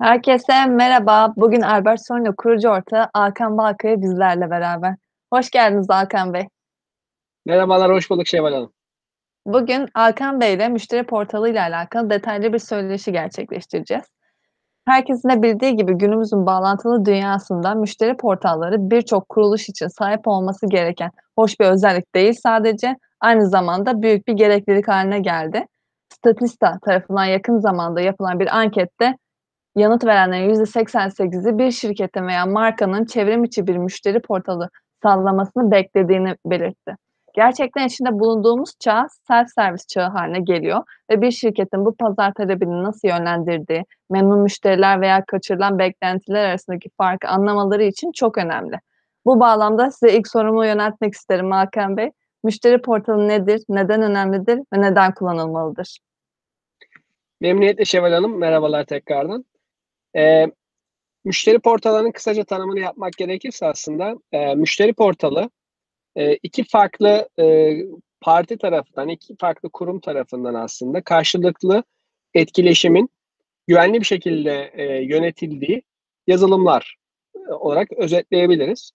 Herkese merhaba. Bugün Albert Sonio kurucu ortağı Alkan Balkaya bizlerle beraber. Hoş geldiniz Alkan Bey. Merhabalar, hoş bulduk Şevval Hanım. Bugün Alkan Bey ile müşteri portalı ile alakalı detaylı bir söyleşi gerçekleştireceğiz. Herkesin de bildiği gibi günümüzün bağlantılı dünyasında müşteri portalları birçok kuruluş için sahip olması gereken hoş bir özellik değil sadece, aynı zamanda büyük bir gereklilik haline geldi. Statista tarafından yakın zamanda yapılan bir ankette yanıt verenlerin %88'i bir şirketin veya markanın çevrim içi bir müşteri portalı sağlamasını beklediğini belirtti. Gerçekten içinde bulunduğumuz çağ self-servis çağı haline geliyor ve bir şirketin bu pazar talebini nasıl yönlendirdiği, memnun müşteriler veya kaçırılan beklentiler arasındaki farkı anlamaları için çok önemli. Bu bağlamda size ilk sorumu yöneltmek isterim Hakan Bey. Müşteri portalı nedir, neden önemlidir ve neden kullanılmalıdır? Memnuniyetle Şevval Hanım, merhabalar tekrardan. Ee, müşteri portalının kısaca tanımını yapmak gerekirse aslında e, müşteri portalı e, iki farklı e, parti tarafından, iki farklı kurum tarafından aslında karşılıklı etkileşimin güvenli bir şekilde e, yönetildiği yazılımlar e, olarak özetleyebiliriz.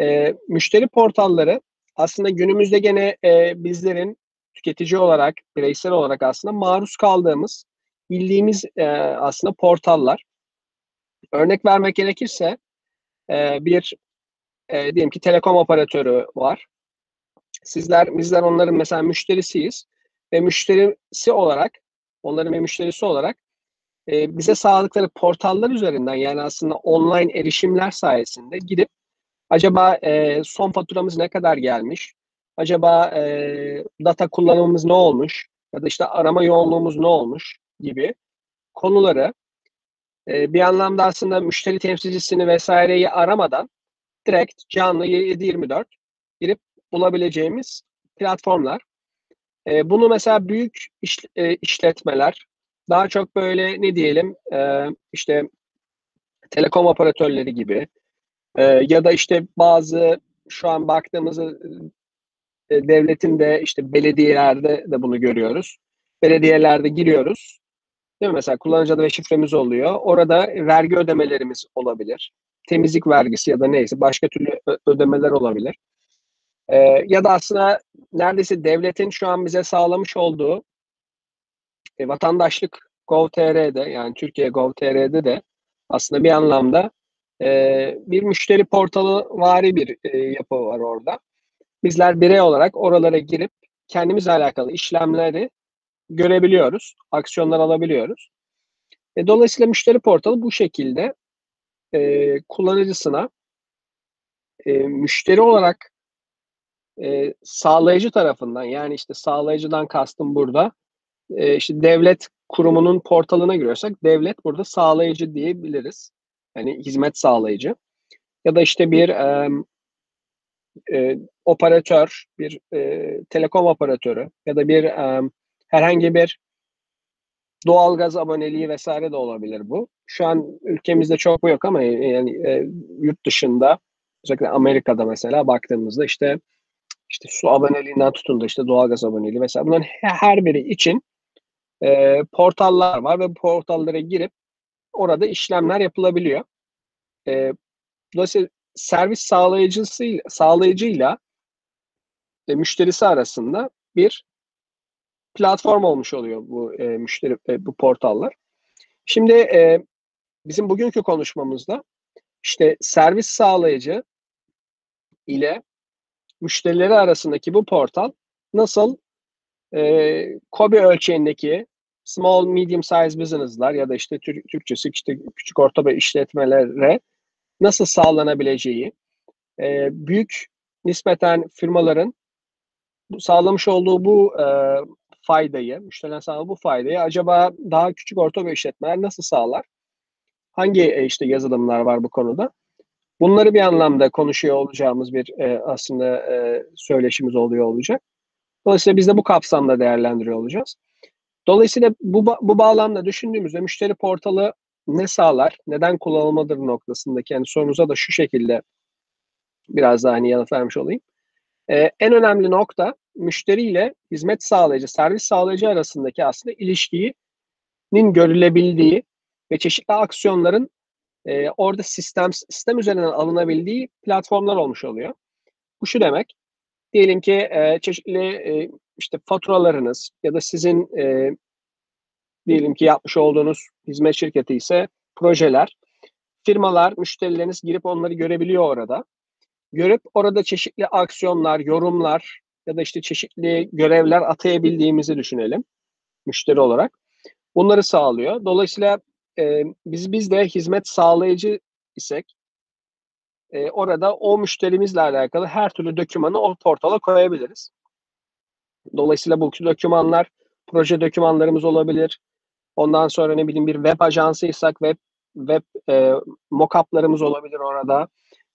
E, müşteri portalları aslında günümüzde gene e, bizlerin tüketici olarak, bireysel olarak aslında maruz kaldığımız, bildiğimiz e, aslında portallar. Örnek vermek gerekirse e, bir e, diyelim ki telekom operatörü var. Sizler, bizler onların mesela müşterisiyiz ve müşterisi olarak, onların bir müşterisi olarak e, bize sağladıkları portallar üzerinden yani aslında online erişimler sayesinde gidip acaba e, son faturamız ne kadar gelmiş, acaba e, data kullanımımız ne olmuş ya da işte arama yoğunluğumuz ne olmuş gibi konuları e, bir anlamda aslında müşteri temsilcisini vesaireyi aramadan direkt canlı 7-24 girip bulabileceğimiz platformlar. E, bunu mesela büyük iş, e, işletmeler daha çok böyle ne diyelim e, işte telekom operatörleri gibi e, ya da işte bazı şu an baktığımız e, devletin de işte belediyelerde de bunu görüyoruz. Belediyelerde giriyoruz. Değil mi? Mesela kullanıcı adı ve şifremiz oluyor. Orada vergi ödemelerimiz olabilir. Temizlik vergisi ya da neyse başka türlü ödemeler olabilir. Ee, ya da aslında neredeyse devletin şu an bize sağlamış olduğu e, vatandaşlık Gov.tr'de yani Türkiye Gov.tr'de de aslında bir anlamda e, bir müşteri portalı vari bir e, yapı var orada. Bizler birey olarak oralara girip kendimizle alakalı işlemleri görebiliyoruz, aksiyonlar alabiliyoruz. E, dolayısıyla müşteri portalı bu şekilde e, kullanıcısına e, müşteri olarak e, sağlayıcı tarafından yani işte sağlayıcıdan kastım burada e, işte devlet kurumunun portalına giriyorsak devlet burada sağlayıcı diyebiliriz. Yani hizmet sağlayıcı. Ya da işte bir e, e, operatör, bir e, telekom operatörü ya da bir e, herhangi bir doğalgaz aboneliği vesaire de olabilir bu. Şu an ülkemizde çok yok ama yani e, yurt dışında özellikle Amerika'da mesela baktığımızda işte işte su aboneliğinden tutun da işte doğalgaz aboneliği mesela bunların her biri için e, portallar var ve bu portallara girip orada işlemler yapılabiliyor. E, dolayısıyla servis sağlayıcısıyla sağlayıcıyla e, müşterisi arasında bir platform olmuş oluyor bu e, müşteri e, bu portallar. Şimdi e, bizim bugünkü konuşmamızda işte servis sağlayıcı ile müşterileri arasındaki bu portal nasıl e, KOBİ ölçeğindeki small medium size business'lar ya da işte Türk, Türkçesi işte küçük orta ve işletmelere nasıl sağlanabileceği, e, büyük nispeten firmaların sağlamış olduğu bu e, faydayı, müşteriden sağladığı bu faydayı acaba daha küçük orta ve işletmeler nasıl sağlar? Hangi e, işte yazılımlar var bu konuda? Bunları bir anlamda konuşuyor olacağımız bir e, aslında e, söyleşimiz oluyor olacak. Dolayısıyla biz de bu kapsamda değerlendiriyor olacağız. Dolayısıyla bu, bu bağlamda düşündüğümüzde müşteri portalı ne sağlar, neden kullanılmadır noktasındaki yani sorunuza da şu şekilde biraz daha hani yanıt vermiş olayım. Ee, en önemli nokta müşteriyle hizmet sağlayıcı, servis sağlayıcı arasındaki aslında ilişkinin görülebildiği ve çeşitli aksiyonların e, orada sistem sistem üzerinden alınabildiği platformlar olmuş oluyor. Bu şu demek. Diyelim ki e, çeşitli e, işte faturalarınız ya da sizin e, diyelim ki yapmış olduğunuz hizmet şirketi ise projeler, firmalar, müşterileriniz girip onları görebiliyor orada. Görüp orada çeşitli aksiyonlar, yorumlar ya da işte çeşitli görevler atayabildiğimizi düşünelim müşteri olarak. Bunları sağlıyor. Dolayısıyla e, biz biz de hizmet sağlayıcı isek e, orada o müşterimizle alakalı her türlü dokümanı o portala koyabiliriz. Dolayısıyla bu dokümanlar proje dokümanlarımız olabilir. Ondan sonra ne bileyim bir web ajansıysak web web e, mockup'larımız olabilir orada.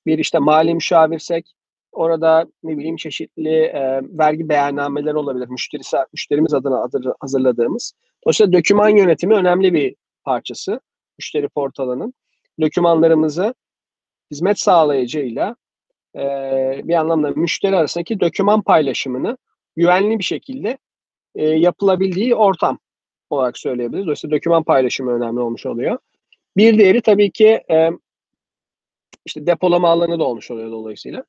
Bir işte mali müşavirsek orada ne bileyim çeşitli e, vergi beyannameleri olabilir. Müşterisi, müşterimiz adına hazırladığımız. Dolayısıyla doküman yönetimi önemli bir parçası müşteri portalının. Dokümanlarımızı hizmet sağlayıcıyla e, bir anlamda müşteri arasındaki doküman paylaşımını güvenli bir şekilde e, yapılabildiği ortam olarak söyleyebiliriz. Dolayısıyla doküman paylaşımı önemli olmuş oluyor. Bir diğeri tabii ki e, işte depolama alanı da olmuş oluyor dolayısıyla.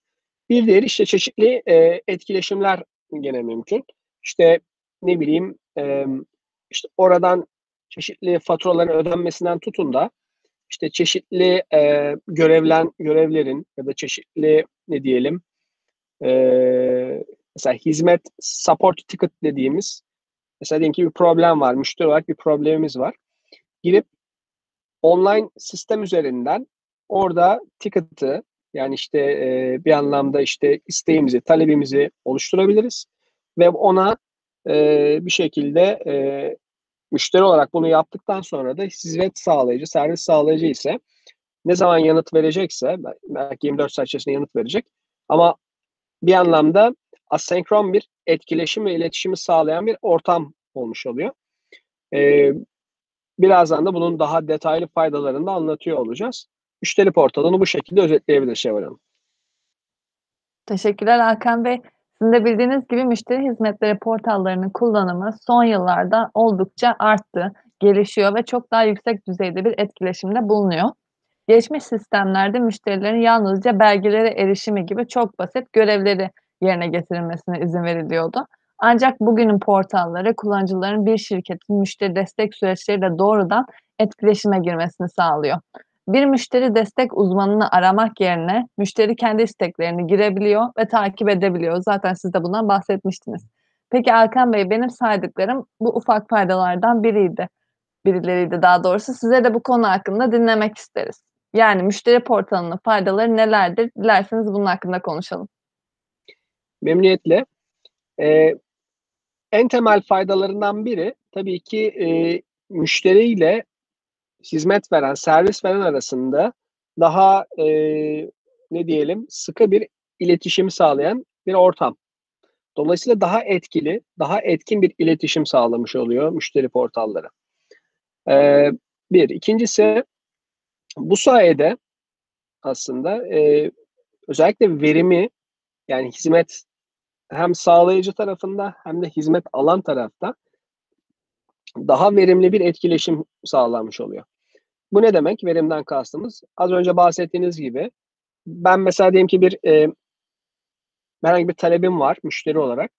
Bir diğeri işte çeşitli e, etkileşimler gene mümkün. İşte ne bileyim e, işte oradan çeşitli faturaların ödenmesinden tutun da işte çeşitli e, görevlen görevlerin ya da çeşitli ne diyelim e, mesela hizmet support ticket dediğimiz mesela diyelim ki bir problem var müşteri olarak bir problemimiz var girip online sistem üzerinden orada ticket'ı yani işte e, bir anlamda işte isteğimizi talebimizi oluşturabiliriz ve ona e, bir şekilde e, müşteri olarak bunu yaptıktan sonra da hizmet sağlayıcı, servis sağlayıcı ise ne zaman yanıt verecekse belki 24 saat içerisinde yanıt verecek ama bir anlamda asenkron bir etkileşim ve iletişimi sağlayan bir ortam olmuş oluyor. Ee, birazdan da bunun daha detaylı faydalarını da anlatıyor olacağız. Müşteri portalını bu şekilde özetleyebilir Şevval. Teşekkürler Hakan Bey. Sizin de bildiğiniz gibi müşteri hizmetleri portallarının kullanımı son yıllarda oldukça arttı, gelişiyor ve çok daha yüksek düzeyde bir etkileşimde bulunuyor. Geçmiş sistemlerde müşterilerin yalnızca belgelere erişimi gibi çok basit görevleri yerine getirilmesine izin veriliyordu. Ancak bugünün portalları kullanıcıların bir şirketin müşteri destek süreçleriyle doğrudan etkileşime girmesini sağlıyor. Bir müşteri destek uzmanını aramak yerine müşteri kendi isteklerini girebiliyor ve takip edebiliyor. Zaten siz de bundan bahsetmiştiniz. Peki Erkan Bey benim saydıklarım bu ufak faydalardan biriydi. Birileriydi daha doğrusu. Size de bu konu hakkında dinlemek isteriz. Yani müşteri portalının faydaları nelerdir? Dilerseniz bunun hakkında konuşalım. Memnuniyetle. Ee, en temel faydalarından biri tabii ki e, müşteriyle hizmet veren, servis veren arasında daha e, ne diyelim sıkı bir iletişim sağlayan bir ortam. Dolayısıyla daha etkili, daha etkin bir iletişim sağlamış oluyor müşteri portalları. Ee, bir. İkincisi bu sayede aslında e, özellikle verimi yani hizmet hem sağlayıcı tarafında hem de hizmet alan tarafta daha verimli bir etkileşim sağlanmış oluyor. Bu ne demek? Verimden kastımız. Az önce bahsettiğiniz gibi ben mesela diyelim ki bir e, herhangi bir talebim var müşteri olarak.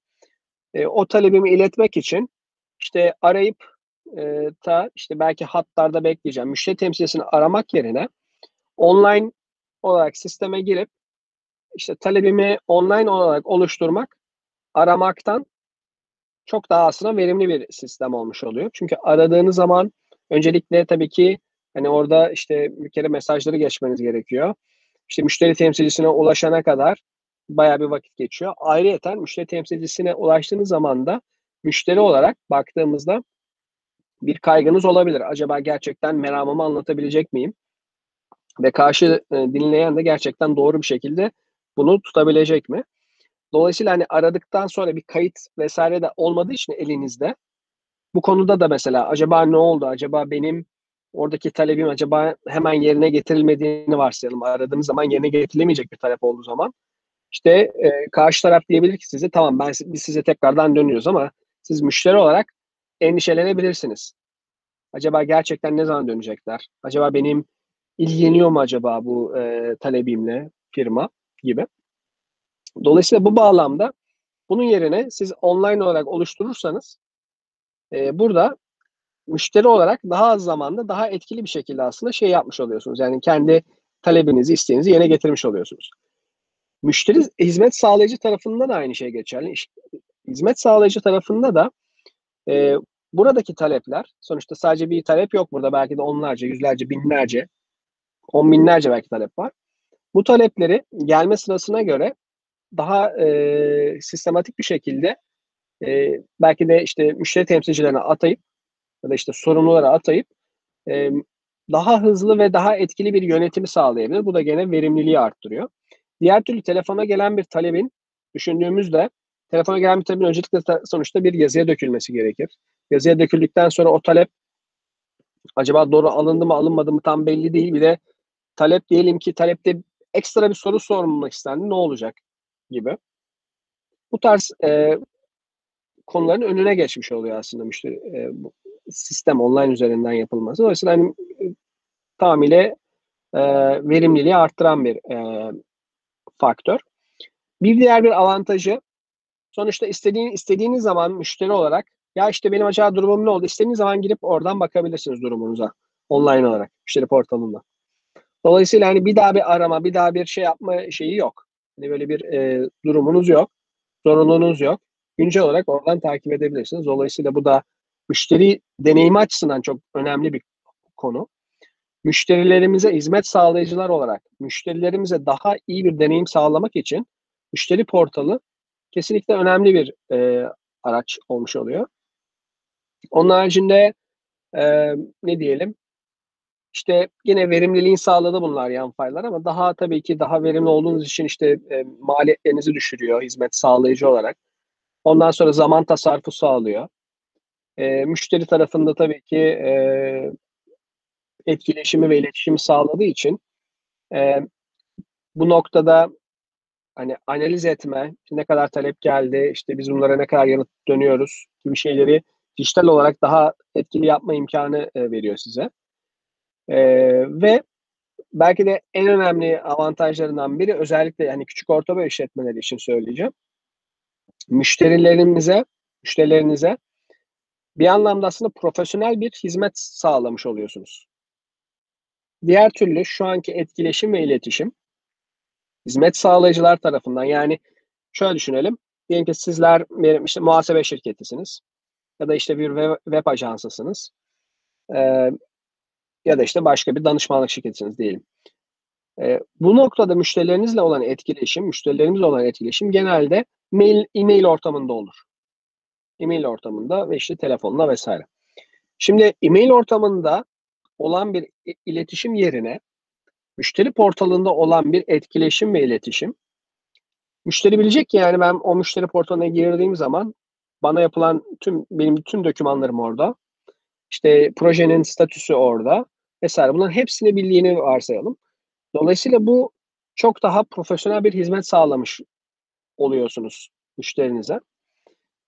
E, o talebimi iletmek için işte arayıp e, ta işte belki hatlarda bekleyeceğim. Müşteri temsilcisini aramak yerine online olarak sisteme girip işte talebimi online olarak oluşturmak aramaktan çok daha aslında verimli bir sistem olmuş oluyor. Çünkü aradığınız zaman öncelikle tabii ki hani orada işte bir kere mesajları geçmeniz gerekiyor. İşte müşteri temsilcisine ulaşana kadar bayağı bir vakit geçiyor. Ayrıyeten müşteri temsilcisine ulaştığınız zaman da müşteri olarak baktığımızda bir kaygınız olabilir. Acaba gerçekten meramımı anlatabilecek miyim? Ve karşı e, dinleyen de gerçekten doğru bir şekilde bunu tutabilecek mi? Dolayısıyla hani aradıktan sonra bir kayıt vesaire de olmadığı için elinizde bu konuda da mesela acaba ne oldu? Acaba benim oradaki talebim acaba hemen yerine getirilmediğini varsayalım. Aradığımız zaman yerine getirilemeyecek bir talep olduğu zaman işte e, karşı taraf diyebilir ki size tamam ben biz size tekrardan dönüyoruz ama siz müşteri olarak endişelenebilirsiniz. Acaba gerçekten ne zaman dönecekler? Acaba benim ilgileniyor mu acaba bu e, talebimle firma gibi. Dolayısıyla bu bağlamda bunun yerine siz online olarak oluşturursanız e, burada müşteri olarak daha az zamanda daha etkili bir şekilde aslında şey yapmış oluyorsunuz. Yani kendi talebinizi, isteğinizi yerine getirmiş oluyorsunuz. Müşteri hizmet sağlayıcı tarafında da aynı şey geçerli. Hizmet sağlayıcı tarafında da e, buradaki talepler, sonuçta sadece bir talep yok burada. Belki de onlarca, yüzlerce, binlerce, on binlerce belki talep var. Bu talepleri gelme sırasına göre daha e, sistematik bir şekilde e, belki de işte müşteri temsilcilerine atayıp ya da işte sorumlulara atayıp e, daha hızlı ve daha etkili bir yönetimi sağlayabilir. Bu da gene verimliliği arttırıyor. Diğer türlü telefona gelen bir talebin düşündüğümüzde telefona gelen bir talebin öncelikle sonuçta bir yazıya dökülmesi gerekir. Yazıya döküldükten sonra o talep acaba doğru alındı mı alınmadı mı tam belli değil. Bir de talep diyelim ki talepte ekstra bir soru sormak istendi ne olacak gibi. Bu tarz e, konuların önüne geçmiş oluyor aslında müşteri e, sistem online üzerinden yapılması. Dolayısıyla hani, tamamıyla e, verimliliği arttıran bir e, faktör. Bir diğer bir avantajı sonuçta istediğin, istediğiniz zaman müşteri olarak ya işte benim acaba durumum ne oldu? İstediğiniz zaman girip oradan bakabilirsiniz durumunuza online olarak müşteri portalında. Dolayısıyla hani bir daha bir arama, bir daha bir şey yapma şeyi yok. Hani böyle bir e, durumunuz yok, zorunluluğunuz yok. Güncel olarak oradan takip edebilirsiniz. Dolayısıyla bu da müşteri deneyimi açısından çok önemli bir konu. Müşterilerimize hizmet sağlayıcılar olarak müşterilerimize daha iyi bir deneyim sağlamak için müşteri portalı kesinlikle önemli bir e, araç olmuş oluyor. Onun haricinde e, ne diyelim işte yine verimliliğin sağladı bunlar yan faylar ama daha tabii ki daha verimli olduğunuz için işte e, maliyetlerinizi düşürüyor hizmet sağlayıcı olarak. Ondan sonra zaman tasarrufu sağlıyor. E, müşteri tarafında tabii ki e, etkileşimi ve iletişimi sağladığı için e, bu noktada hani analiz etme, ne kadar talep geldi, işte biz bunlara ne kadar yanıt dönüyoruz gibi şeyleri dijital olarak daha etkili yapma imkanı e, veriyor size. E, ve belki de en önemli avantajlarından biri özellikle yani küçük orta boy işletmeleri için söyleyeceğim. Müşterilerimize, müşterilerinize bir anlamda aslında profesyonel bir hizmet sağlamış oluyorsunuz. Diğer türlü şu anki etkileşim ve iletişim hizmet sağlayıcılar tarafından yani şöyle düşünelim. Diyelim ki sizler işte muhasebe şirketisiniz ya da işte bir web, web ajansısınız ee, ya da işte başka bir danışmanlık şirketisiniz diyelim. Ee, bu noktada müşterilerinizle olan etkileşim, müşterilerimizle olan etkileşim genelde mail, e-mail ortamında olur. E-mail ortamında ve işte telefonla vesaire. Şimdi e-mail ortamında olan bir iletişim yerine müşteri portalında olan bir etkileşim ve iletişim. Müşteri bilecek ki yani ben o müşteri portalına girdiğim zaman bana yapılan tüm benim tüm dokümanlarım orada. İşte projenin statüsü orada vesaire. Bunların hepsini bildiğini varsayalım. Dolayısıyla bu çok daha profesyonel bir hizmet sağlamış oluyorsunuz müşterinize.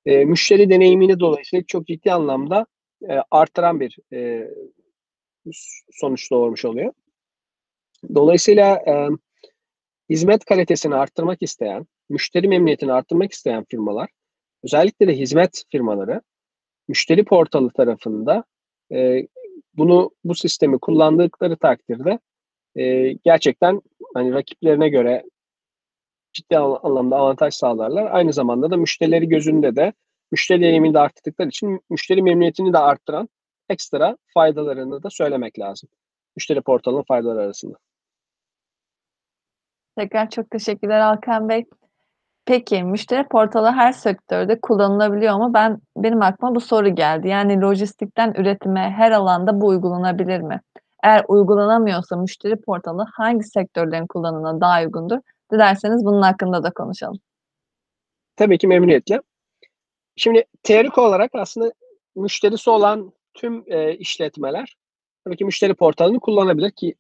E, müşteri deneyimini dolayısıyla çok ciddi anlamda e, artıran bir e, sonuç doğurmuş oluyor. Dolayısıyla e, hizmet kalitesini arttırmak isteyen, müşteri memnuniyetini arttırmak isteyen firmalar, özellikle de hizmet firmaları, müşteri portalı tarafında e, bunu bu sistemi kullandıkları takdirde e, gerçekten hani rakiplerine göre ciddi anlamda avantaj sağlarlar. Aynı zamanda da müşterileri gözünde de müşteri deneyimini de arttırdıkları için müşteri memnuniyetini de arttıran ekstra faydalarını da söylemek lazım. Müşteri portalının faydaları arasında. Tekrar çok teşekkürler Alkan Bey. Peki, müşteri portalı her sektörde kullanılabiliyor ama ben benim aklıma bu soru geldi. Yani lojistikten üretime her alanda bu uygulanabilir mi? Eğer uygulanamıyorsa müşteri portalı hangi sektörlerin kullanımına daha uygundur? Dilerseniz bunun hakkında da konuşalım. Tabii ki memnuniyetle. Şimdi teorik olarak aslında müşterisi olan tüm e, işletmeler tabii ki müşteri portalını kullanabilir ki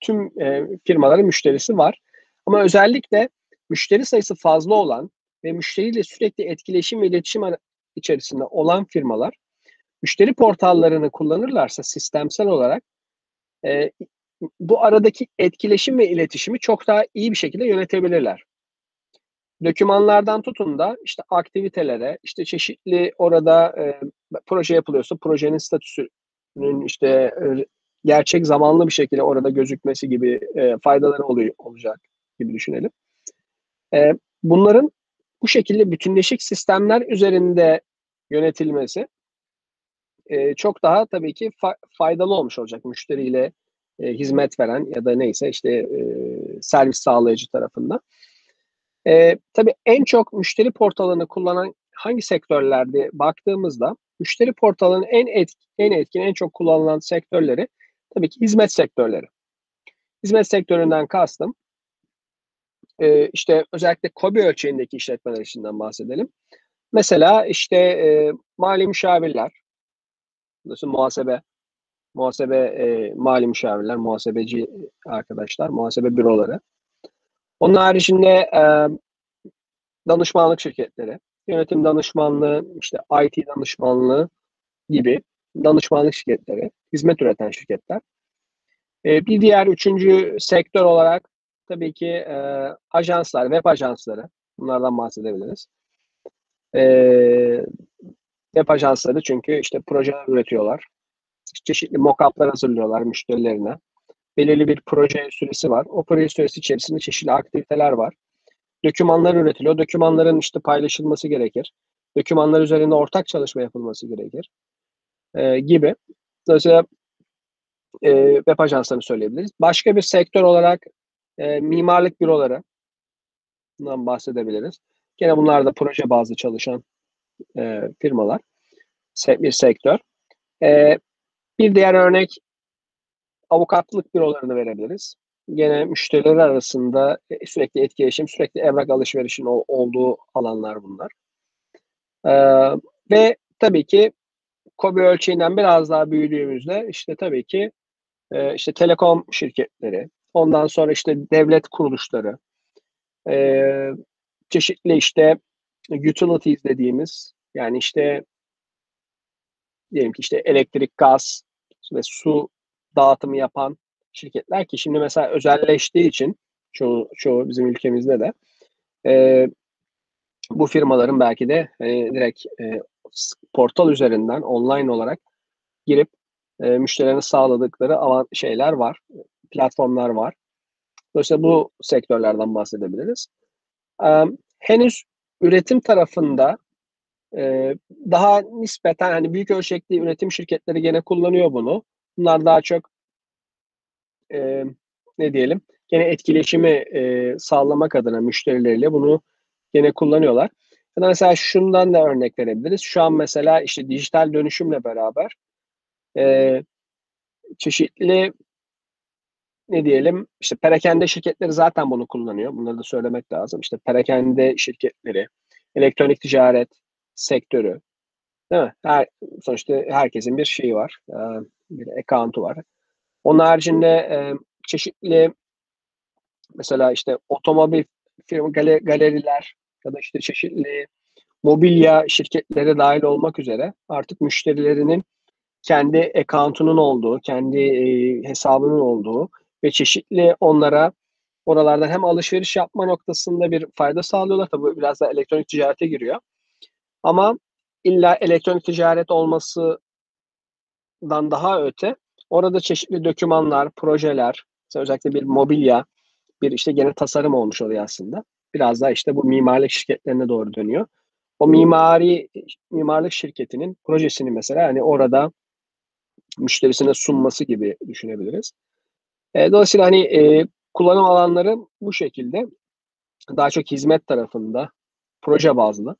tüm e, firmaların müşterisi var. Ama özellikle müşteri sayısı fazla olan ve müşteriyle sürekli etkileşim ve iletişim içerisinde olan firmalar müşteri portallarını kullanırlarsa sistemsel olarak e, bu aradaki etkileşim ve iletişimi çok daha iyi bir şekilde yönetebilirler. Dokümanlardan tutun da işte aktivitelere, işte çeşitli orada e, proje yapılıyorsa projenin statüsünün işte e, gerçek zamanlı bir şekilde orada gözükmesi gibi e, faydaları oluyor olacak gibi düşünelim. E, bunların bu şekilde bütünleşik sistemler üzerinde yönetilmesi e, çok daha tabii ki fa- faydalı olmuş olacak müşteriyle e, hizmet veren ya da neyse işte e, servis sağlayıcı tarafından. E, tabii en çok müşteri portalını kullanan hangi sektörlerde baktığımızda müşteri portalının en etkin, en etkin, en çok kullanılan sektörleri tabii ki hizmet sektörleri. Hizmet sektöründen kastım e, işte özellikle KOBİ ölçeğindeki işletmeler içinden bahsedelim. Mesela işte e, mali müşavirler, muhasebe, muhasebe e, mali müşavirler, muhasebeci arkadaşlar, muhasebe büroları. Onun haricinde e, danışmanlık şirketleri, yönetim danışmanlığı, işte IT danışmanlığı gibi danışmanlık şirketleri, hizmet üreten şirketler. E, bir diğer üçüncü sektör olarak tabii ki e, ajanslar, web ajansları. Bunlardan bahsedebiliriz. E, web ajansları çünkü işte projeler üretiyorlar. Çeşitli mock-up'lar hazırlıyorlar müşterilerine. Belirli bir proje süresi var. O proje süresi içerisinde çeşitli aktiviteler var. Dokümanlar üretiliyor. Dokümanların işte paylaşılması gerekir. Dokümanlar üzerinde ortak çalışma yapılması gerekir. E, gibi. Dolayısıyla e, web ajanslarını söyleyebiliriz. Başka bir sektör olarak e, mimarlık büroları bundan bahsedebiliriz. Gene bunlar da proje bazlı çalışan e, firmalar. Bir sektör. E, bir diğer örnek avukatlık bürolarını verebiliriz. Gene müşteriler arasında e, sürekli etkileşim, sürekli evrak alışverişin olduğu alanlar bunlar. E, ve tabii ki KOBİ ölçeğinden biraz daha büyüdüğümüzde işte tabii ki e, işte telekom şirketleri, ondan sonra işte devlet kuruluşları, e, çeşitli işte utilities dediğimiz yani işte diyelim ki işte elektrik, gaz ve su dağıtımı yapan şirketler ki şimdi mesela özelleştiği için çoğu, çoğu bizim ülkemizde de e, bu firmaların belki de e, direkt e, portal üzerinden online olarak girip e, müşterilerine sağladıkları alan şeyler var, platformlar var. Dolayısıyla bu sektörlerden bahsedebiliriz. E, henüz üretim tarafında e, daha nispeten hani büyük ölçekli üretim şirketleri gene kullanıyor bunu. Bunlar daha çok e, ne diyelim gene etkileşimi e, sağlamak adına müşterileriyle bunu gene kullanıyorlar. Ya da mesela şundan da örnek verebiliriz. Şu an mesela işte dijital dönüşümle beraber e, çeşitli ne diyelim işte perakende şirketleri zaten bunu kullanıyor. Bunları da söylemek lazım. İşte perakende şirketleri, elektronik ticaret sektörü değil mi? Her, sonuçta herkesin bir şeyi var. E, bir account'u var. Onun haricinde e, çeşitli mesela işte otomobil firma galeriler ya da işte çeşitli mobilya şirketleri dahil olmak üzere artık müşterilerinin kendi account'unun olduğu, kendi e, hesabının olduğu ve çeşitli onlara oralardan hem alışveriş yapma noktasında bir fayda sağlıyorlar. Tabii biraz da elektronik ticarete giriyor. Ama illa elektronik ticaret olmasından daha öte orada çeşitli dokümanlar, projeler, özellikle bir mobilya, bir işte gene tasarım olmuş oluyor aslında. Biraz daha işte bu mimarlık şirketlerine doğru dönüyor. O mimari mimarlık şirketinin projesini mesela hani orada müşterisine sunması gibi düşünebiliriz. E, dolayısıyla hani e, kullanım alanları bu şekilde daha çok hizmet tarafında proje bazlı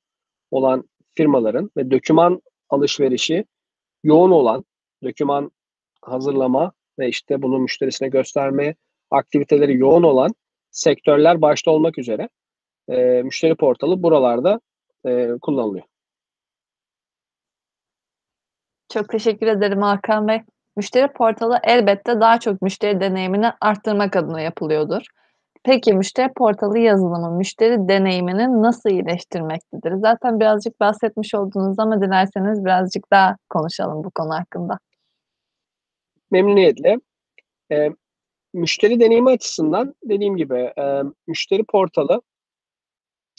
olan firmaların ve döküman alışverişi yoğun olan döküman hazırlama ve işte bunu müşterisine gösterme aktiviteleri yoğun olan sektörler başta olmak üzere e, müşteri portalı buralarda e, kullanılıyor. Çok teşekkür ederim Hakan Bey. Müşteri portalı elbette daha çok müşteri deneyimini arttırmak adına yapılıyordur. Peki, müşteri portalı yazılımı müşteri deneyimini nasıl iyileştirmektedir? Zaten birazcık bahsetmiş oldunuz ama dilerseniz birazcık daha konuşalım bu konu hakkında. Memnuniyetle. Eee, müşteri deneyimi açısından dediğim gibi, eee, müşteri portalı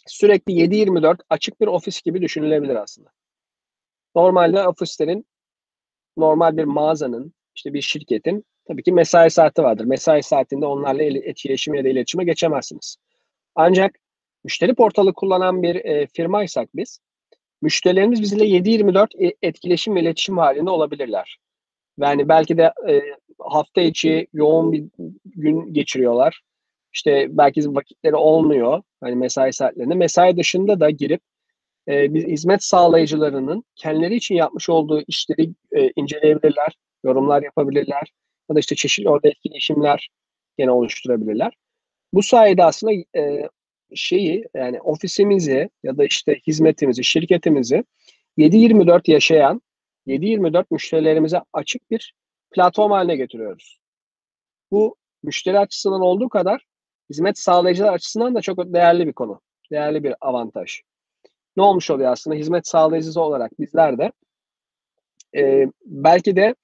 sürekli 7/24 açık bir ofis gibi düşünülebilir aslında. Normalde ofislerin, normal bir mağazanın, işte bir şirketin tabii ki mesai saati vardır. Mesai saatinde onlarla eli etkileşim ya da iletişime geçemezsiniz. Ancak müşteri portalı kullanan bir, eee, firmaysak biz, müşterilerimiz bizimle 7/24 e etkileşim ve iletişim hâlinde olabilirler. Yani belki de, eee, hafta içi yoğun bir gün geçiriyorlar. İşte belki vakitleri olmuyor, hani, mesai saatlerinde. Mesai dışında da girip, eee, bir hizmet sağlayıcılarının kendileri için yapmış olduğu işleri, eee, inceleyebilirler, yorumlar yapabilirler ya da işte çeşitli orada etkileşimler gene oluşturabilirler. Bu sayede aslında, eee, şeyi, yani ofisimizi ya da işte hizmetimizi, şirketimizi 7/24 yaşayan, 7/24 müşterilerimize açık bir platform hâline getiriyoruz. Bu müşteri açısından olduğu kadar hizmet sağlayıcılar açısından da çok değerli bir konu, değerli bir avantaj. Ne olmuş oluyor aslında? Hizmet sağlayıcısı olarak bizler de, eee, belki de,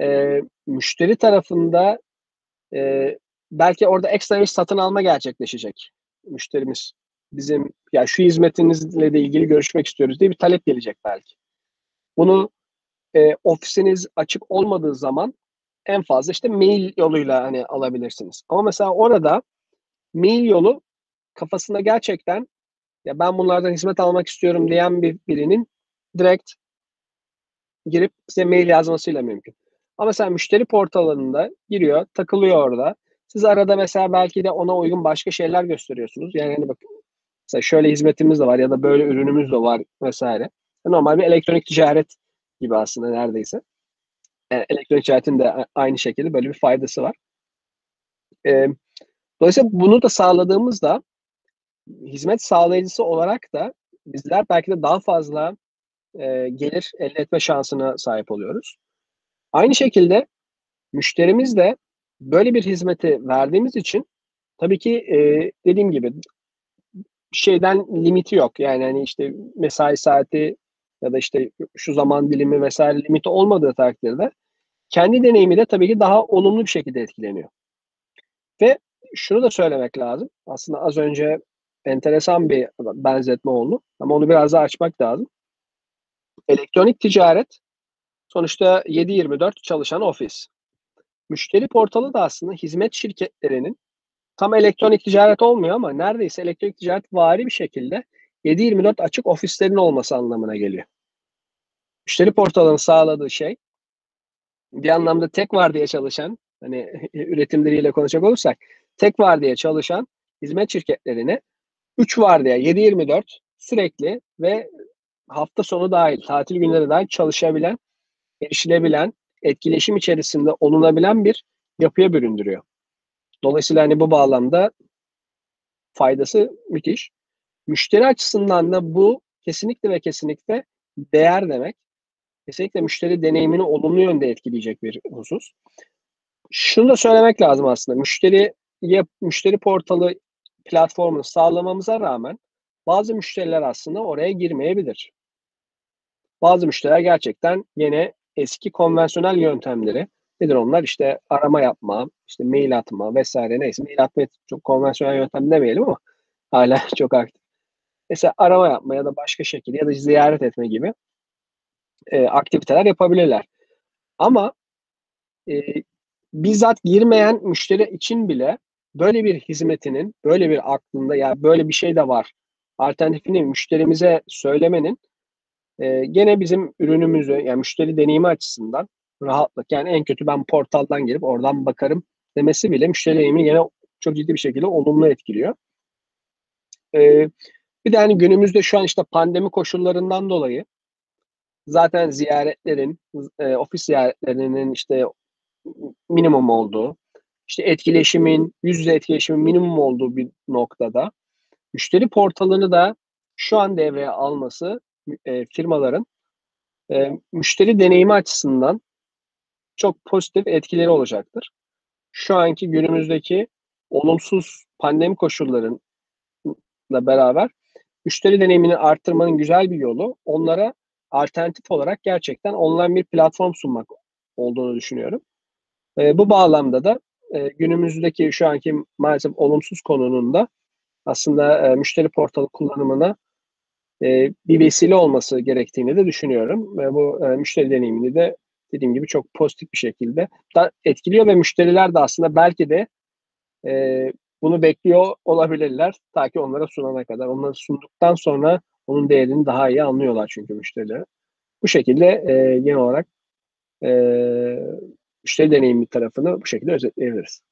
eee, müşteri tarafında, eee, belki orada ekstra bir satın alma gerçekleşecek. Müşterimiz bizim, "Ya, şu hizmetinizle de ilgili görüşmek istiyoruz." diye bir talep gelecek belki. Bunu, eee, ofisiniz açık olmadığı zaman en fazla işte mail yoluyla, hani, alabilirsiniz. Ama mesela orada mail yolu kafasında gerçekten, "Ya, ben bunlardan hizmet almak istiyorum." diyen bir birinin direkt girip size mail yazmasıyla mümkün. Ama mesela müşteri portalında giriyor, takılıyor orada. Siz arada mesela belki de ona uygun başka şeyler gösteriyorsunuz. Yani, hani, bakın, mesela şöyle hizmetimiz de var ya da böyle ürünümüz de var vs. Normal bir elektronik ticaret gibi aslında neredeyse. Eee, elektronik ticaretin de aynı şekilde böyle bir faydası var. Emm, dolayısıyla bunu da sağladığımızda hizmet sağlayıcısı olarak da bizler belki de daha fazla, eee, gelir elde etme şansına sahip oluyoruz. Aynı şekilde müşterimiz de böyle bir hizmeti verdiğimiz için tabii ki, eee, dediğim gibi şeyden limiti yok. Yani, hani, işte mesai saati ya da işte şu zaman dilimi vs. limiti olmadığı takdirde kendi deneyimi de tabii ki daha olumlu bir şekilde etkileniyor. Ve şunu da söylemek lazım. Aslında az önce enteresan bir benzetme oldu ama onu biraz daha açmak lazım. Elektronik ticaret sonuçta 7/24 çalışan ofis. Müşteri portalı da aslında hizmet şirketlerinin tam elektronik ticaret olmuyor ama neredeyse elektronik ticaretvari bir şekilde 7/24 açık ofislerinin olması anlamına geliyor. Müşteri portalının sağladığı şey, bir anlamda tek vardiya çalışan, hani, üretim diliyle konuşacak olursak, tek vardiya çalışan hizmet şirketlerine 3 vardiya, 7/24 sürekli ve hafta sonu dâhil, tatil günleri dâhil çalışabilen, erişilebilen, etkileşim içerisinde olunabilen bir yapıya büründürüyor. Dolayısıyla, hani, bu bağlamda faydası müthiş. Müşteri açısından da bu kesinlikle ve kesinlikle değer demek. Kesinlikle müşteri deneyimini olumlu yönde etkileyecek bir husus. Şunu da söylemek lazım aslında, müşteriye müşteri portalı platformunu sağlamamıza rağmen bazı müşteriler aslında oraya girmeyebilir. Bazı müşteriler gerçekten gene eski konvansiyonel yöntemleri, nedir onlar? İşte arama yapma, işte mail atma vs. neyse mail atma çok konvansiyonel yöntem demeyelim ama hâlâ çok aktif. Mesela arama yapma ya da başka şekilde ya da ziyaret etme gibi, eee, aktiviteler yapabilirler. Ama, eee, bizzat girmeyen müşteri için bile böyle bir hizmetinin, böyle bir aklında, "Ya, böyle bir şey de var." alternatifini müşterimize söylemenin, eee, gene bizim ürünümüzü, yani müşteri deneyimi açısından rahatlık, yani en kötü ben portaldan girip oradan bakarım demesi bile müşteri deneyimini gene çok ciddi bir şekilde olumlu etkiliyor. Eee, bir de, hani, günümüzde şu an, işte, pandemi koşullarından dolayı zaten ziyaretlerin, eee, ofis ziyaretlerinin, işte, minimum olduğu, işte, etkileşimin, yüz yüze etkileşimin minimum olduğu bir noktada müşteri portalını da şu an devreye alması, eee, firmaların, eee, müşteri deneyimi açısından çok pozitif etkileri olacaktır. Şu anki günümüzdeki olumsuz pandemi koşullarıyla beraber müşteri deneyimini arttırmanın güzel bir yolu onlara alternatif olarak gerçekten online bir platform sunmak olduğunu düşünüyorum. E, bu bağlamda da e, günümüzdeki şu anki maalesef olumsuz konunun da aslında e, müşteri portalı kullanımına e, bir vesile olması gerektiğini de düşünüyorum. Ve bu e, müşteri deneyimini de dediğim gibi çok pozitif bir şekilde etkiliyor ve müşteriler de aslında belki de e, bunu bekliyor olabilirler ta ki onlara sunana kadar. Onları sunduktan sonra onun değerini daha iyi anlıyorlar çünkü müşteriler. Bu şekilde genel olarak müşteri deneyimi tarafını bu şekilde özetleyebiliriz.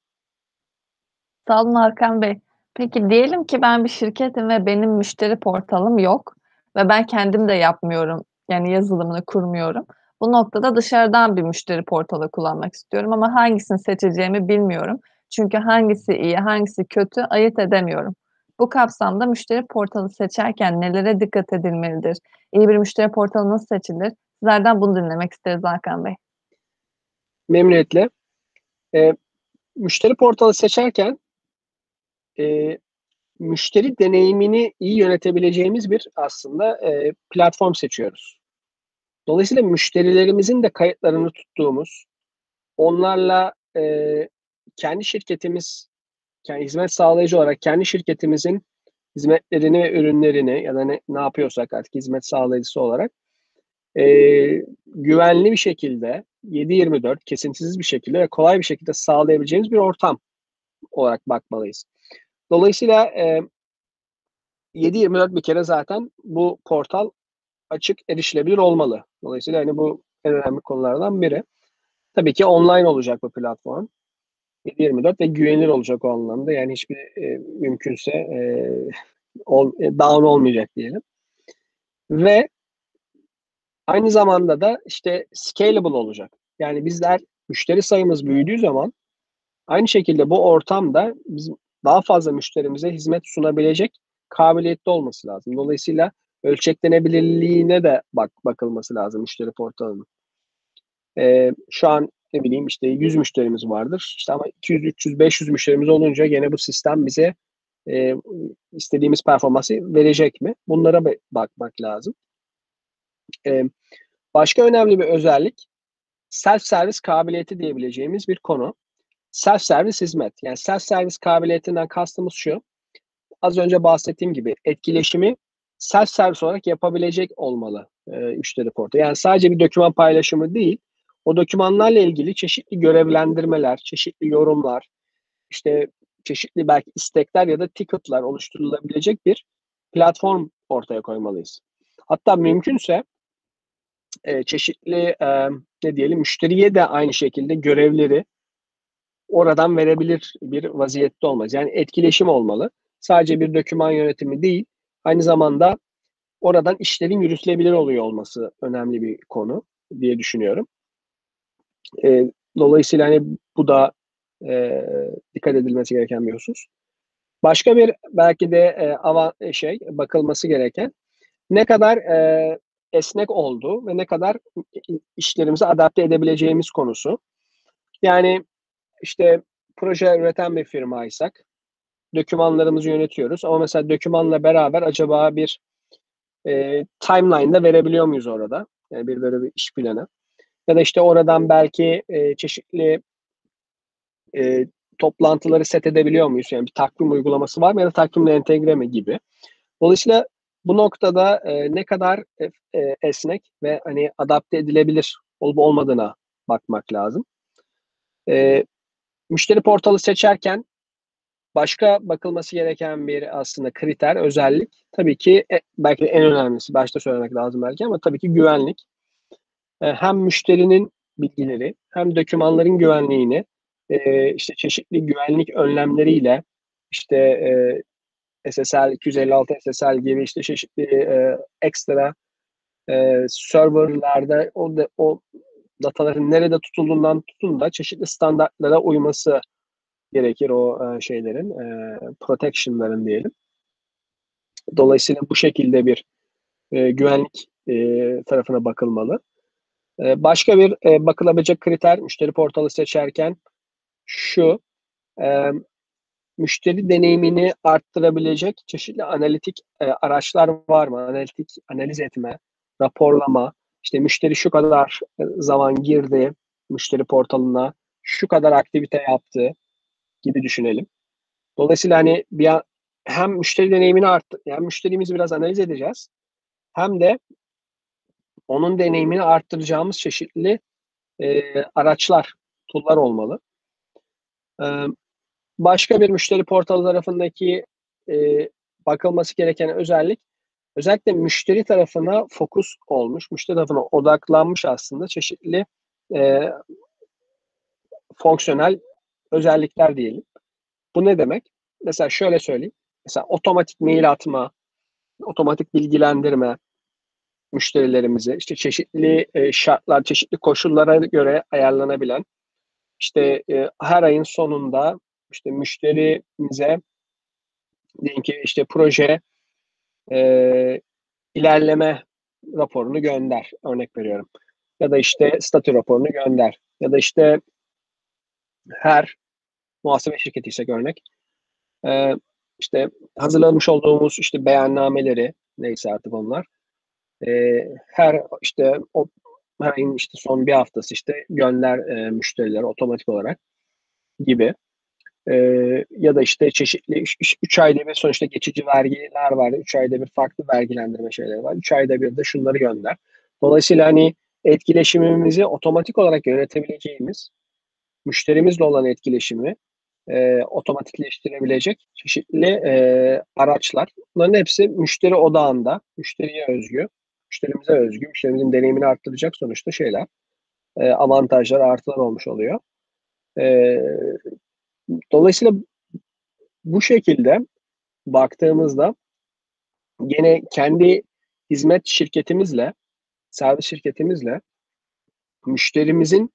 Sağ olun Hakan Bey. Peki diyelim ki ben bir şirketim ve benim müşteri portalım yok ve ben kendim de yapmıyorum. Yani yazılımını kurmuyorum. Bu noktada dışarıdan bir müşteri portalı kullanmak istiyorum ama hangisini seçeceğimi bilmiyorum. Çünkü hangisi iyi, hangisi kötü ayırt edemiyorum. Bu kapsamda müşteri portalı seçerken nelere dikkat edilmelidir? İyi bir müşteri portalı nasıl seçilir? Sizlerden bunu dinlemek isteriz Hakan Bey. Memnuniyetle. E, müşteri portalı seçerken e, müşteri deneyimini iyi yönetebileceğimiz bir aslında e, platform seçiyoruz. Dolayısıyla müşterilerimizin de kayıtlarını tuttuğumuz, onlarla e, kendi şirketimiz, yani hizmet sağlayıcı olarak kendi şirketimizin hizmetlerini ve ürünlerini ya da ne, ne yapıyorsak artık hizmet sağlayıcısı olarak e, güvenli bir şekilde 7-24 kesintisiz bir şekilde ve kolay bir şekilde sağlayabileceğimiz bir ortam olarak bakmalıyız. Dolayısıyla e, 7-24 bir kere zaten bu portal açık erişilebilir olmalı. Dolayısıyla hani bu en önemli konulardan biri. Tabii ki online olacak bu platform. 7-24 ve güvenilir olacak o anlamda. Yani hiçbir e, mümkünse e, ol, e, down olmayacak diyelim. Ve aynı zamanda da işte scalable olacak. Yani bizler müşteri sayımız büyüdüğü zaman aynı şekilde bu ortamda biz daha fazla müşterimize hizmet sunabilecek kabiliyette olması lazım. Dolayısıyla ölçeklenebilirliğine de bak bakılması lazım müşteri portalının. Ee, şu an ne bileyim işte 100 müşterimiz vardır. İşte ama 200, 300, 500 müşterimiz olunca gene bu sistem bize e, istediğimiz performansı verecek mi? Bunlara bakmak lazım. E, başka önemli bir özellik self servis kabiliyeti diyebileceğimiz bir konu. Self servis hizmet. Yani self servis kabiliyetinden kastımız şu. Az önce bahsettiğim gibi etkileşimi self servis olarak yapabilecek olmalı e, müşteri portu. Yani sadece bir doküman paylaşımı değil, o dokümanlarla ilgili çeşitli görevlendirmeler, çeşitli yorumlar, işte çeşitli belki istekler ya da ticketlar oluşturulabilecek bir platform ortaya koymalıyız. Hatta mümkünse e, çeşitli e, ne diyelim müşteriye de aynı şekilde görevleri oradan verebilir bir vaziyette olmaz. Yani etkileşim olmalı. Sadece bir doküman yönetimi değil, aynı zamanda oradan işlerin yürütülebilir oluyor olması önemli bir konu diye düşünüyorum. E, dolayısıyla hani bu da e, dikkat edilmesi gereken bir husus. Başka bir belki de e, avan şey bakılması gereken ne kadar e, esnek oldu ve ne kadar işlerimizi adapte edebileceğimiz konusu. Yani işte proje üreten bir firmaysak dokümanlarımızı yönetiyoruz ama mesela dokümanla beraber acaba bir e, timeline'da verebiliyor muyuz orada? Yani bir böyle bir iş planı. Ya da işte oradan belki e, çeşitli e, toplantıları set edebiliyor muyuz? Yani bir takvim uygulaması var mı ya da takvimle entegre mi gibi. Dolayısıyla bu noktada e, ne kadar e, e, esnek ve hani adapte edilebilir olup olmadığına bakmak lazım. E, müşteri portalı seçerken başka bakılması gereken bir aslında kriter, özellik tabii ki e, belki de en önemlisi başta söylemek lazım belki ama tabii ki güvenlik. E, hem müşterinin bilgileri hem dokümanların güvenliğini e, işte çeşitli güvenlik önlemleriyle işte SSL 256 SSL gibi işte çeşitli ekstra serverlarda o, o dataların nerede tutulduğundan tutun da çeşitli standartlara uyması gerekir o e, şeylerin, e, protection'ların diyelim. Dolayısıyla bu şekilde bir e, güvenlik e, tarafına bakılmalı. E, başka bir e, bakılabilecek kriter müşteri portalı seçerken şu, e, müşteri deneyimini arttırabilecek çeşitli analitik e, araçlar var mı? Analitik analiz etme, raporlama, işte müşteri şu kadar e, zaman girdi müşteri portalına, şu kadar aktivite yaptı gibi düşünelim. Dolayısıyla hani bir hem müşteri deneyimini arttı, yani müşterimizi biraz analiz edeceğiz. Hem de onun deneyimini arttıracağımız çeşitli e, araçlar, tool'lar olmalı. E, başka bir müşteri portalı tarafındaki e, bakılması gereken özellik özellikle müşteri tarafına fokus olmuş, müşteri tarafına odaklanmış aslında çeşitli e, fonksiyonel özellikler diyelim. Bu ne demek? Mesela şöyle söyleyeyim. Mesela otomatik mail atma, otomatik bilgilendirme müşterilerimizi, işte çeşitli e, şartlar, çeşitli koşullara göre ayarlanabilen, işte e, her ayın sonunda işte müşterimize diyelim ki işte proje e, ilerleme raporunu gönder, örnek veriyorum. Ya da işte statü raporunu gönder. Ya da işte her muhasebe şirketi ise örnek e, işte hazırlamış olduğumuz işte beyannameleri neyse artık onlar e, her işte o her işte son bir haftası işte gönder e, müşterilere otomatik olarak gibi e, ya da işte çeşitli 3 ayda bir sonuçta geçici vergiler var. 3 ayda bir farklı vergilendirme şeyleri var. 3 ayda bir de şunları gönder. Dolayısıyla hani etkileşimimizi otomatik olarak yönetebileceğimiz müşterimizle olan etkileşimi e, otomatikleştirebilecek çeşitli e, araçlar. Bunların hepsi müşteri odağında, müşteriye özgü, müşterimize özgü, müşterimizin deneyimini arttıracak sonuçta şeyler, e, avantajlar, artılar olmuş oluyor. E, dolayısıyla bu şekilde baktığımızda gene kendi hizmet şirketimizle, servis şirketimizle müşterimizin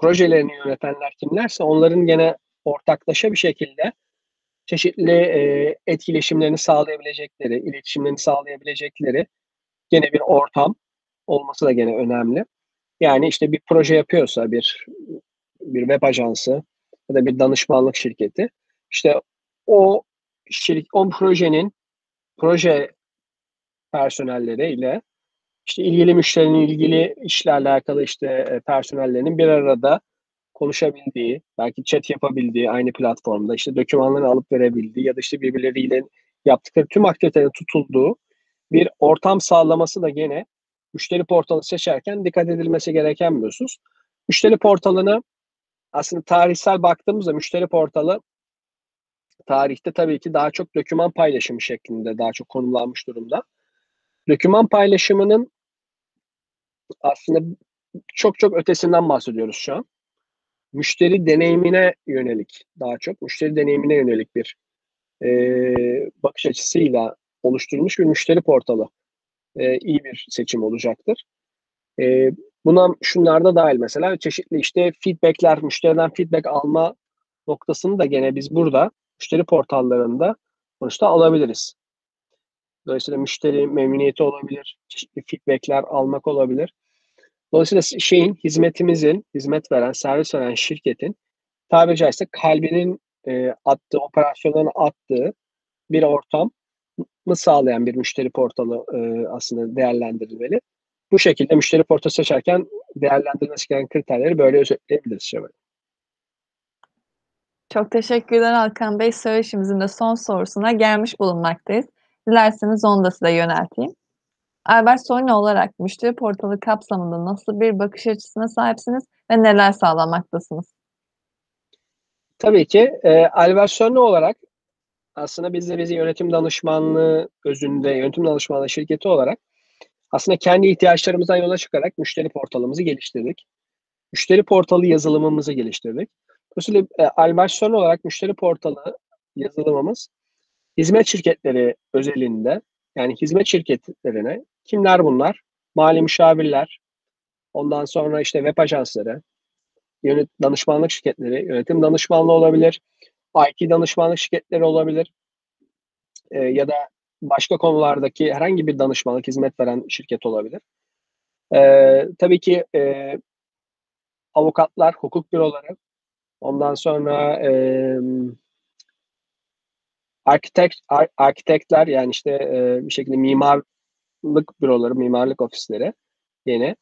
projelerini yönetenler kimlerse onların gene ortaklaşa bir şekilde çeşitli e, etkileşimlerini sağlayabilecekleri, iletişimlerini sağlayabilecekleri gene bir ortam olması da gene önemli. Yani işte bir proje yapıyorsa bir bir web ajansı ya da bir danışmanlık şirketi işte o şirket, o projenin proje personelleriyle işte ilgili müşterinin ilgili işlerle alakalı işte e, personellerinin bir arada konuşabildiği, belki chat yapabildiği aynı platformda işte dokümanlarını alıp verebildiği ya da işte birbirleriyle yaptıkları tüm aktivitelerin tutulduğu bir ortam sağlaması da gene müşteri portalı seçerken dikkat edilmesi gereken bir husus. Müşteri portalını aslında tarihsel baktığımızda müşteri portalı tarihte tabii ki daha çok doküman paylaşımı şeklinde daha çok konumlanmış durumda. Doküman paylaşımının aslında çok çok ötesinden bahsediyoruz şu an müşteri deneyimine yönelik daha çok müşteri deneyimine yönelik bir e, bakış açısıyla oluşturulmuş bir müşteri portalı e, iyi bir seçim olacaktır. E, buna şunlar da dahil mesela çeşitli işte feedbackler, müşteriden feedback alma noktasını da gene biz burada müşteri portallarında sonuçta alabiliriz. Dolayısıyla müşteri memnuniyeti olabilir, çeşitli feedbackler almak olabilir. Dolayısıyla şeyin, hizmetimizin, hizmet veren, servis veren şirketin tabiri caizse kalbinin e, attığı, operasyonlarını attığı bir ortam mı sağlayan bir müşteri portalı e, aslında değerlendirilmeli. Bu şekilde müşteri portalı seçerken değerlendirilmesi gereken kriterleri böyle özetleyebiliriz Şevval. Çok teşekkürler Hakan Bey. Söyleşimizin de son sorusuna gelmiş bulunmaktayız. Dilerseniz onu da size yönelteyim. Albert Sony olarak müşteri portalı kapsamında nasıl bir bakış açısına sahipsiniz ve neler sağlamaktasınız? Tabii ki. E, Albert Sony olarak aslında biz de bizi yönetim danışmanlığı özünde, yönetim danışmanlığı şirketi olarak aslında kendi ihtiyaçlarımızdan yola çıkarak müşteri portalımızı geliştirdik. Müşteri portalı yazılımımızı geliştirdik. Dolayısıyla e, Sony olarak müşteri portalı yazılımımız hizmet şirketleri özelinde yani hizmet şirketlerine Kimler bunlar? Mali müşavirler, ondan sonra işte web ajansları, yönet danışmanlık şirketleri, yönetim danışmanlığı olabilir, IT danışmanlık şirketleri olabilir e, ya da başka konulardaki herhangi bir danışmanlık hizmet veren şirket olabilir. E, tabii ki e, avukatlar, hukuk büroları, ondan sonra e, architect, ar, arkitektler yani işte e, bir şekilde mimarlık büroları, mimarlık ofisleri yeni.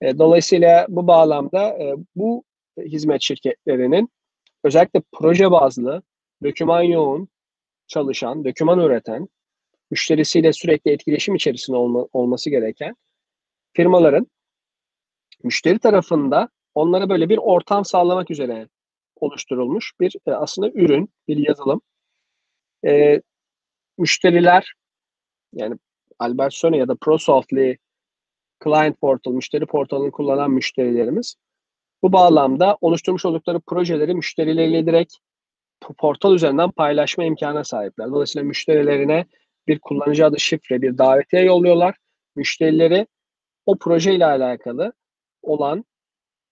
E, dolayısıyla bu bağlamda e, bu hizmet şirketlerinin özellikle proje bazlı, döküman yoğun çalışan, döküman üreten, müşterisiyle sürekli etkileşim içerisinde olma, olması gereken firmaların müşteri tarafında onlara böyle bir ortam sağlamak üzere oluşturulmuş bir e, aslında ürün, bir yazılım. E, müşteriler yani Albert Sony ya da ProSoftly Client Portal, müşteri portalını kullanan müşterilerimiz bu bağlamda oluşturmuş oldukları projeleri müşterileriyle direkt portal üzerinden paylaşma imkanına sahipler. Dolayısıyla müşterilerine bir kullanıcı adı şifre, bir davetiye yolluyorlar. Müşterileri o projeyle alakalı olan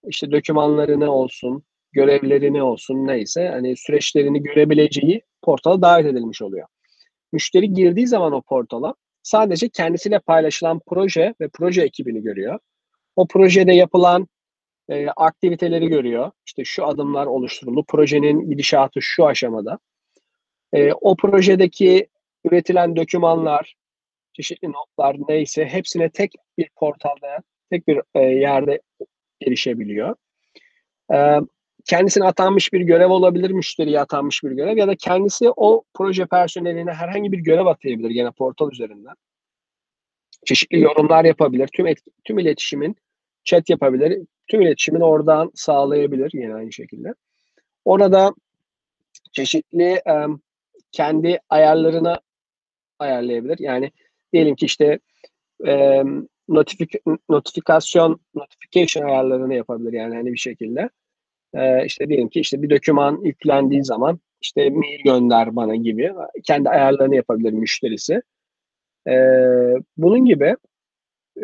işte dokümanlarını olsun, görevlerini olsun neyse hani süreçlerini görebileceği portala davet edilmiş oluyor. Müşteri girdiği zaman o portala sadece kendisiyle paylaşılan proje ve proje ekibini görüyor. O projede yapılan e, aktiviteleri görüyor. İşte şu adımlar oluşturuldu. Projenin gidişatı şu aşamada. E, o projedeki üretilen dokümanlar, çeşitli notlar neyse hepsine tek bir portalda, tek bir e, yerde erişebiliyor. E, kendisine atanmış bir görev olabilir, müşteriye atanmış bir görev ya da kendisi o proje personeline herhangi bir görev atayabilir gene portal üzerinden. Çeşitli yorumlar yapabilir. Tüm et, tüm iletişimin chat yapabilir. Tüm iletişimin oradan sağlayabilir yine aynı şekilde. Orada çeşitli um, kendi ayarlarını ayarlayabilir. Yani diyelim ki işte e, notifik notifikasyon notification ayarlarını yapabilir yani hani bir şekilde. E, işte diyelim ki işte bir doküman yüklendiği zaman işte mail gönder bana gibi kendi ayarlarını yapabilir müşterisi. E, bunun gibi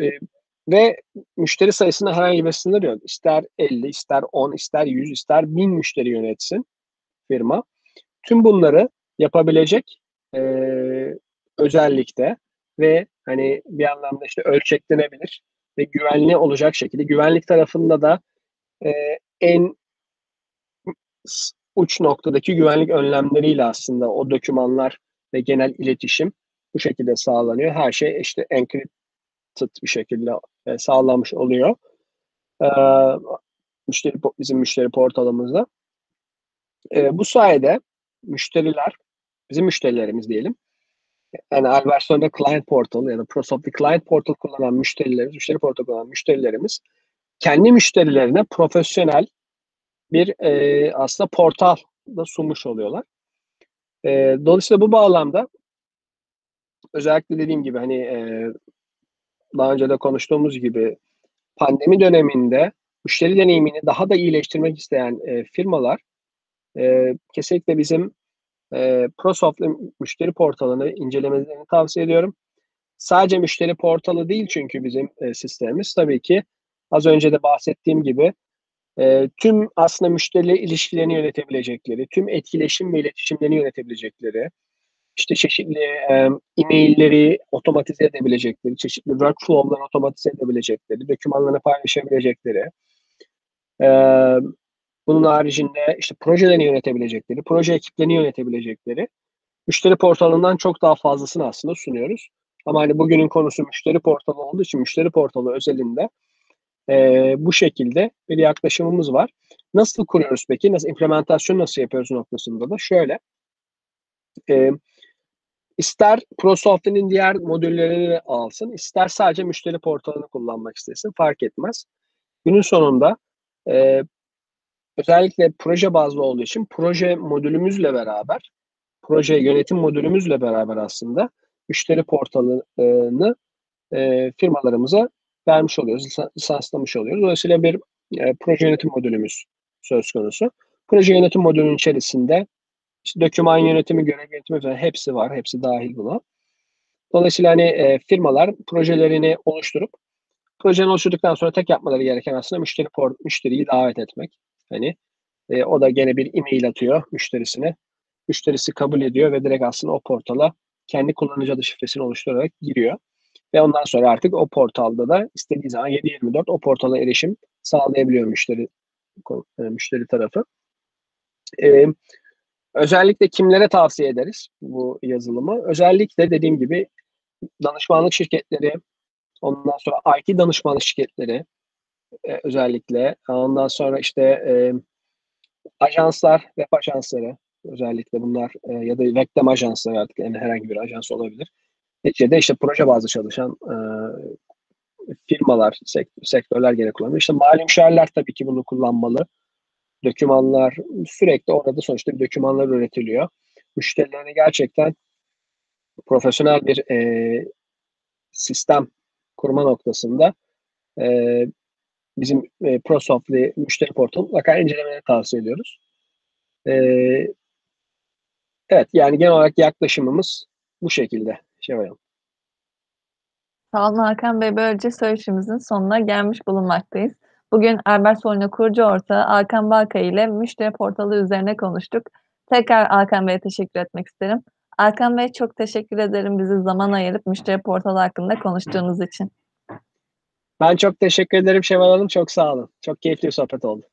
e, ve müşteri sayısında herhangi bir sınır yok. İster 50, ister 10, ister 100, ister 1000 müşteri yönetsin firma. Tüm bunları yapabilecek e, özellikte ve hani bir anlamda işte ölçeklenebilir ve güvenli olacak şekilde. Güvenlik tarafında da e, en uç noktadaki güvenlik önlemleriyle aslında o dokümanlar ve genel iletişim bu şekilde sağlanıyor. Her şey işte encrypted bir şekilde e, sağlanmış oluyor. E, müşteri bizim müşteri portalımızda. E, bu sayede müşteriler, bizim müşterilerimiz diyelim, yani Albertson'da Client Portal ya da ProSoft'ta Client Portal kullanan müşterilerimiz, müşteri portal kullanan müşterilerimiz kendi müşterilerine profesyonel bir e, aslında portal da sunmuş oluyorlar. E, dolayısıyla bu bağlamda özellikle dediğim gibi hani e, daha önce de konuştuğumuz gibi pandemi döneminde müşteri deneyimini daha da iyileştirmek isteyen e, firmalar e, kesinlikle bizim e, ProSoft müşteri portalını incelemelerini tavsiye ediyorum. Sadece müşteri portalı değil çünkü bizim e, sistemimiz tabii ki az önce de bahsettiğim gibi e, tüm aslında müşteriyle ilişkilerini yönetebilecekleri, tüm etkileşim ve iletişimlerini yönetebilecekleri, işte çeşitli e, e-mailleri otomatize edebilecekleri, çeşitli workflow'ları otomatize edebilecekleri, dokümanlarını paylaşabilecekleri, e, bunun haricinde işte projelerini yönetebilecekleri, proje ekiplerini yönetebilecekleri müşteri portalından çok daha fazlasını aslında sunuyoruz. Ama hani bugünün konusu müşteri portalı olduğu için müşteri portalı özelinde e, bu şekilde bir yaklaşımımız var. Nasıl kuruyoruz peki? Nasıl implementasyon nasıl yapıyoruz noktasında da şöyle. E, ister ProSoft'un diğer modüllerini alsın, ister sadece müşteri portalını kullanmak istesin fark etmez. Günün sonunda e, özellikle proje bazlı olduğu için proje modülümüzle beraber, proje yönetim modülümüzle beraber aslında müşteri portalını e, firmalarımıza vermiş oluyoruz, lisanslamış oluyoruz. Dolayısıyla bir e, proje yönetim modülümüz söz konusu. Proje yönetim modülünün içerisinde işte doküman yönetimi, görev yönetimi falan hepsi var. Hepsi dahil buna. Dolayısıyla hani e, firmalar projelerini oluşturup projenin oluşturduktan sonra tek yapmaları gereken aslında müşteri müşteriyi davet etmek. Hani e, o da gene bir e-mail atıyor müşterisine. Müşterisi kabul ediyor ve direkt aslında o portala kendi kullanıcı adı şifresini oluşturarak giriyor. Ve ondan sonra artık o portalda da istediği zaman 7-24 o portala erişim sağlayabiliyor müşteri e, müşteri tarafı. E, Özellikle kimlere tavsiye ederiz bu yazılımı? Özellikle dediğim gibi danışmanlık şirketleri, ondan sonra IT danışmanlık şirketleri, eee, özellikle, ondan sonra, işte, emm, ajanslar, web ajansları özellikle bunlar, eee, ya da reklam ajansları artık, yani, herhangi bir ajans olabilir. Neticede, işte, proje bazlı çalışan, eee, firmalar, sek sektörler gene kullanıyor. İşte, mali müşavirler tabii ki bunu kullanmalı. Dokümanlar sürekli orada sonuçta bir dokümanlar üretiliyor. Müşterilerine gerçekten profesyonel bir, eee, sistem kurma noktasında, eee, bizim, eee, ProSoft'lu müşteri portalını mutlaka incelemeni tavsiye ediyoruz. Eee Evet, yani, genel olarak yaklaşımımız bu şekilde Şevval. Sağ olun Hakan Bey. Böylece söyleşimizin sonuna gelmiş bulunmaktayız. Bugün Albert Solina kurucu ortağı Hakan Balkay ile müşteri portalı üzerine konuştuk. Tekrar Hakan Bey'e teşekkür etmek isterim. Hakan Bey, çok teşekkür ederim bize zaman ayırıp müşteri portalı hakkında konuştuğunuz için. Ben çok teşekkür ederim Şevval Hanım. Çok sağ olun. Çok keyifli bir sohbet oldu.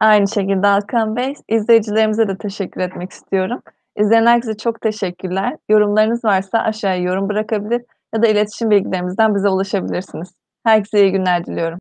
Aynı şekilde Hakan Bey. İzleyicilerimize de teşekkür etmek istiyorum. İzleyen herkese çok teşekkürler. Yorumlarınız varsa aşağıya yorum bırakabilir ya da iletişim bilgilerimizden bize ulaşabilirsiniz. Herkese iyi günler diliyorum.